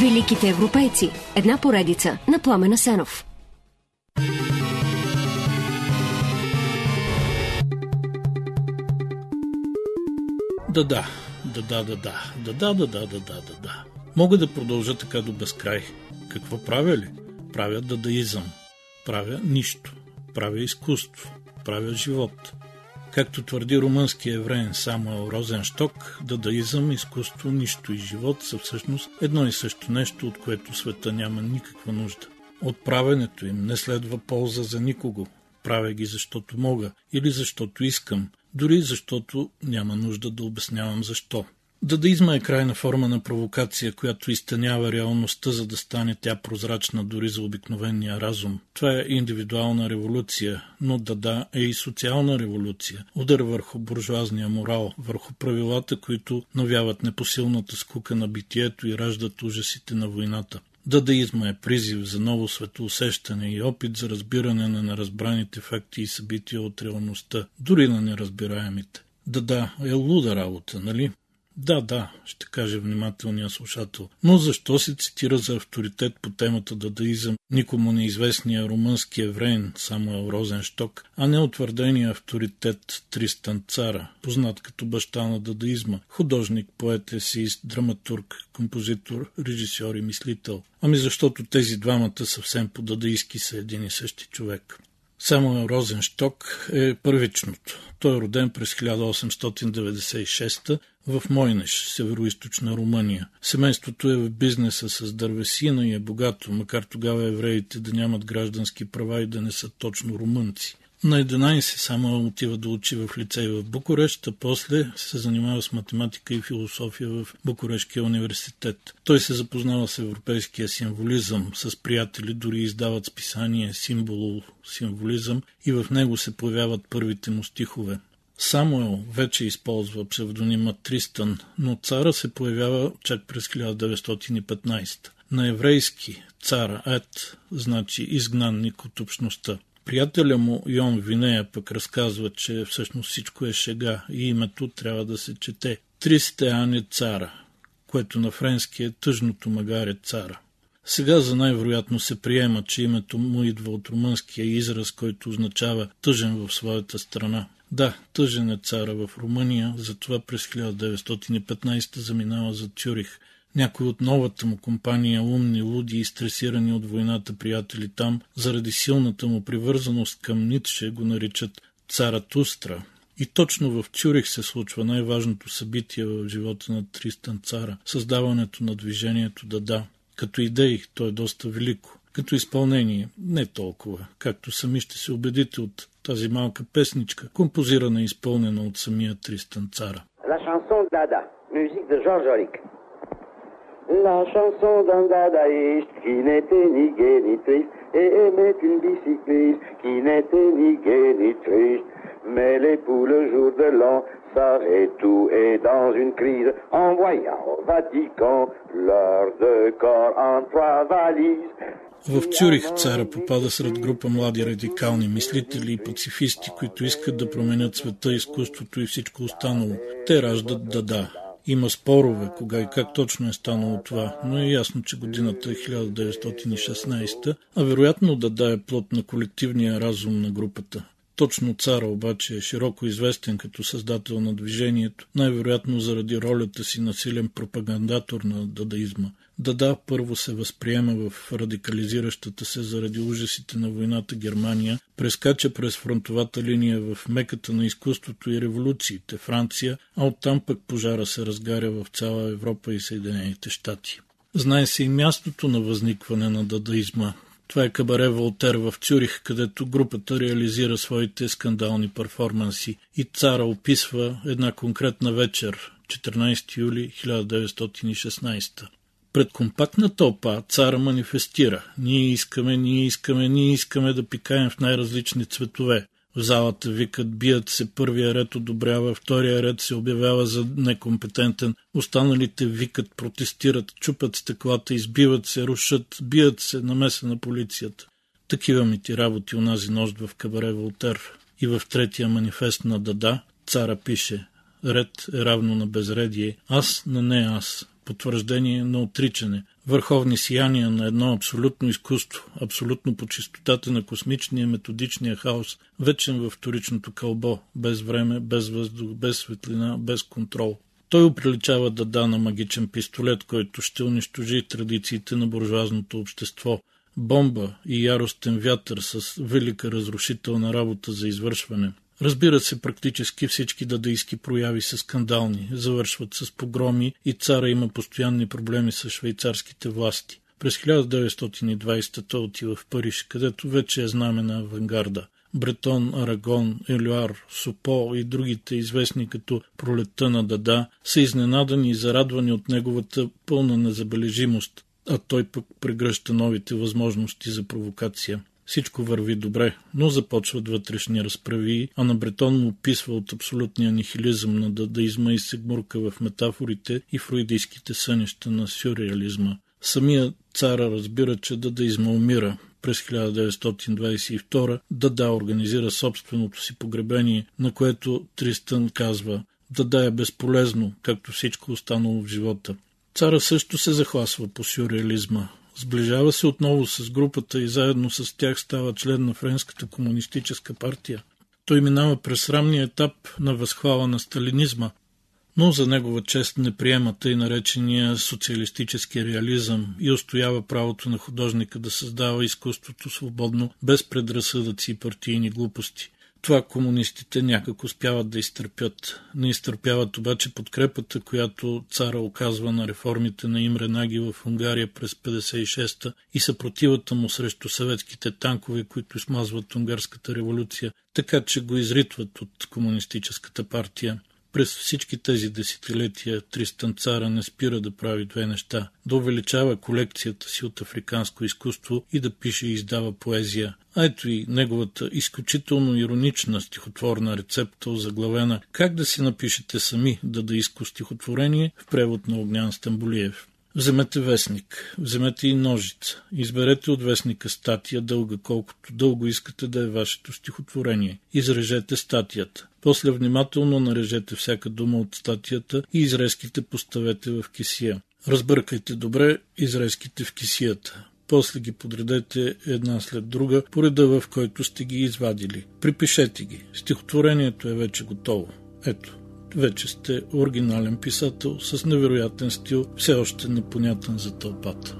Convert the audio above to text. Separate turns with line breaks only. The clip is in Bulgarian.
Великите европейци. Една поредица на Пламена Сенов.
Да, да, да, да, да, да, да, да, да, да, да, да, да. Мога да продължа така до безкрай. Какво правя ли? Правя дадаизъм. Правя нищо. Правя изкуство. Правя живот. Както твърди румънския евреин Самуел Розеншток, дадаизъм, изкуство, нищо и живот са всъщност едно и също нещо, от което света няма никаква нужда. От правенето им не следва полза за никого. Правя ги защото мога или защото искам, дори защото няма нужда да обяснявам защо. Дадаизма е крайна форма на провокация, която изтънява реалността, за да стане тя прозрачна дори за обикновения разум. Това е индивидуална революция, но дада е и социална революция. Удар върху буржуазния морал, върху правилата, които навяват непосилната скука на битието и раждат ужасите на войната. Дадаизма е призив за ново светоусещане и опит за разбиране на неразбраните факти и събития от реалността, дори на неразбираемите. Да-да, е луда работа, нали? Да, да, ще каже внимателния слушател. Но защо се цитира за авторитет по темата дадаизъм никому неизвестния румънски евреин Самуел Розеншток, а не утвърдения авторитет Тристан Цара, познат като баща на дадаизма, художник, поет, есист, драматург, композитор, режисьор и мислител? Ами защото тези двамата съвсем по-дадаистки са един и същи човек. Самуел Розеншток е първичното. Той е роден през 1896 в Мойнеш, северо Румъния. Семейството е в бизнеса с дървесина и е богато, макар тогава евреите да нямат граждански права и да не са точно румънци. На 11 само отива да учи в лицей в Букурещ, а после се занимава с математика и философия в Букурешкия университет. Той се запознава с европейския символизъм, с приятели дори издават списание символ символизъм и в него се появяват първите му стихове. Самуел вече използва псевдонима Тристан, но цара се появява чак през 1915. На еврейски цара Ет значи изгнанник от общността. Приятеля му Йон Винея пък разказва, че всъщност всичко е шега и името трябва да се чете Тристеане цара, което на френски е тъжното магаре цара. Сега за най-вероятно се приема, че името му идва от румънския израз, който означава тъжен в своята страна. Да, тъжен е цара в Румъния, затова през 1915 заминава за Тюрих. Някои от новата му компания, умни, луди и стресирани от войната приятели там, заради силната му привързаност към Ницше, го наричат цара Тустра. И точно в Тюрих се случва най-важното събитие в живота на Тристан Цара – създаването на движението Дада. Като идеи то е доста велико. Като изпълнение не толкова, както сами ще се убедите от тази малка песничка, композирана и изпълнена от самия Тристан Цара.
La chanson Dada, musique de Georges Auric. La chanson d'un dadaïste qui n'était ni gai ni triste et aimait une bicycliste qui n'était ni gai ni triste. Mais l'époux le jour de l'an s'arrête tout et dans une crise en voyant au Vatican l'heure de corps en trois valises.
В Цюрих цара попада сред група млади радикални мислители и пацифисти, които искат да променят света, изкуството и всичко останало. Те раждат Дада. Има спорове, кога и как точно е станало това, но е ясно, че годината е 1916, а вероятно Дада е плод на колективния разум на групата. Точно цара обаче е широко известен като създател на движението, най-вероятно заради ролята си на силен пропагандатор на дадаизма. Дада първо се възприема в радикализиращата се заради ужасите на войната Германия, прескача през фронтовата линия в меката на изкуството и революциите Франция, а оттам пък пожара се разгаря в цяла Европа и Съединените щати. Знае се и мястото на възникване на дадаизма. Това е кабаре Волтер в Цюрих, където групата реализира своите скандални перформанси и цара описва една конкретна вечер, 14 юли 1916. Пред компактна тълпа цара манифестира. Ние искаме, ние искаме, ние искаме да пикаем в най-различни цветове. В залата викат, бият се, първия ред одобрява, втория ред се обявява за некомпетентен, останалите викат, протестират, чупят стъклата, избиват се, рушат, бият се, намеса на полицията. Такива ми ти работи унази нощ в кабаре Волтер. И в третия манифест на Дада цара пише Ред е равно на безредие, аз на не аз, потвърждение на отричане, върховни сияния на едно абсолютно изкуство, абсолютно по чистотата на космичния методичния хаос, вечен във вторичното кълбо, без време, без въздух, без светлина, без контрол. Той оприличава Дада на магичен пистолет, който ще унищожи традициите на буржуазното общество. Бомба и яростен вятър с велика разрушителна работа за извършване. Разбира се, практически всички дадейски прояви са скандални, завършват с погроми и цара има постоянни проблеми с швейцарските власти. През 1920 той отива в Париж, където вече е знаме на авангарда. Бретон, Арагон, Елюар, Сопо и другите известни като пролетта на Дада са изненадани и зарадвани от неговата пълна незабележимост, а той пък прегръща новите възможности за провокация. Всичко върви добре, но започват вътрешни разправи, а на Бретон му описва от абсолютния нихилизъм на дадаизма и се гмурка в метафорите и фруидийските сънища на сюрреализма. Самия цара разбира, че дадаизма умира. През 1922 Дада организира собственото си погребение, на което Тристън казва Дада е безполезно, както всичко останало в живота. Цара също се захласва по сюрреализма. Сближава се отново с групата и заедно с тях става член на Френската комунистическа партия. Той минава през срамния етап на възхвала на сталинизма, но за негова чест не приема тъй наречения социалистически реализъм и устоява правото на художника да създава изкуството свободно, без предразсъдъци и партийни глупости. Това комунистите някак успяват да изтърпят. Не изтърпяват обаче подкрепата, която цара оказва на реформите на Имре Наги в Унгария през 56-та и съпротивата му срещу съветските танкове, които смазват унгарската революция, така че го изритват от комунистическата партия. През всички тези десетилетия Тристан Цара не спира да прави две неща – да увеличава колекцията си от африканско изкуство и да пише и издава поезия. А ето и неговата изключително иронична стихотворна рецепта, озаглавена «Как да си напишете сами дадаиско стихотворение» в превод на Огнян Стамбулиев. Вземете вестник, вземете и ножица, изберете от вестника статия дълга колкото дълго искате да е вашето стихотворение. Изрежете статията. После внимателно нарежете всяка дума от статията и изрезките поставете в кисия. Разбъркайте добре изрезките в кисията. После ги подредете една след друга по реда, в който сте ги извадили. Припишете ги. Стихотворението е вече готово. Ето, вече сте оригинален писател с невероятен стил, все още непонятен за тълпата.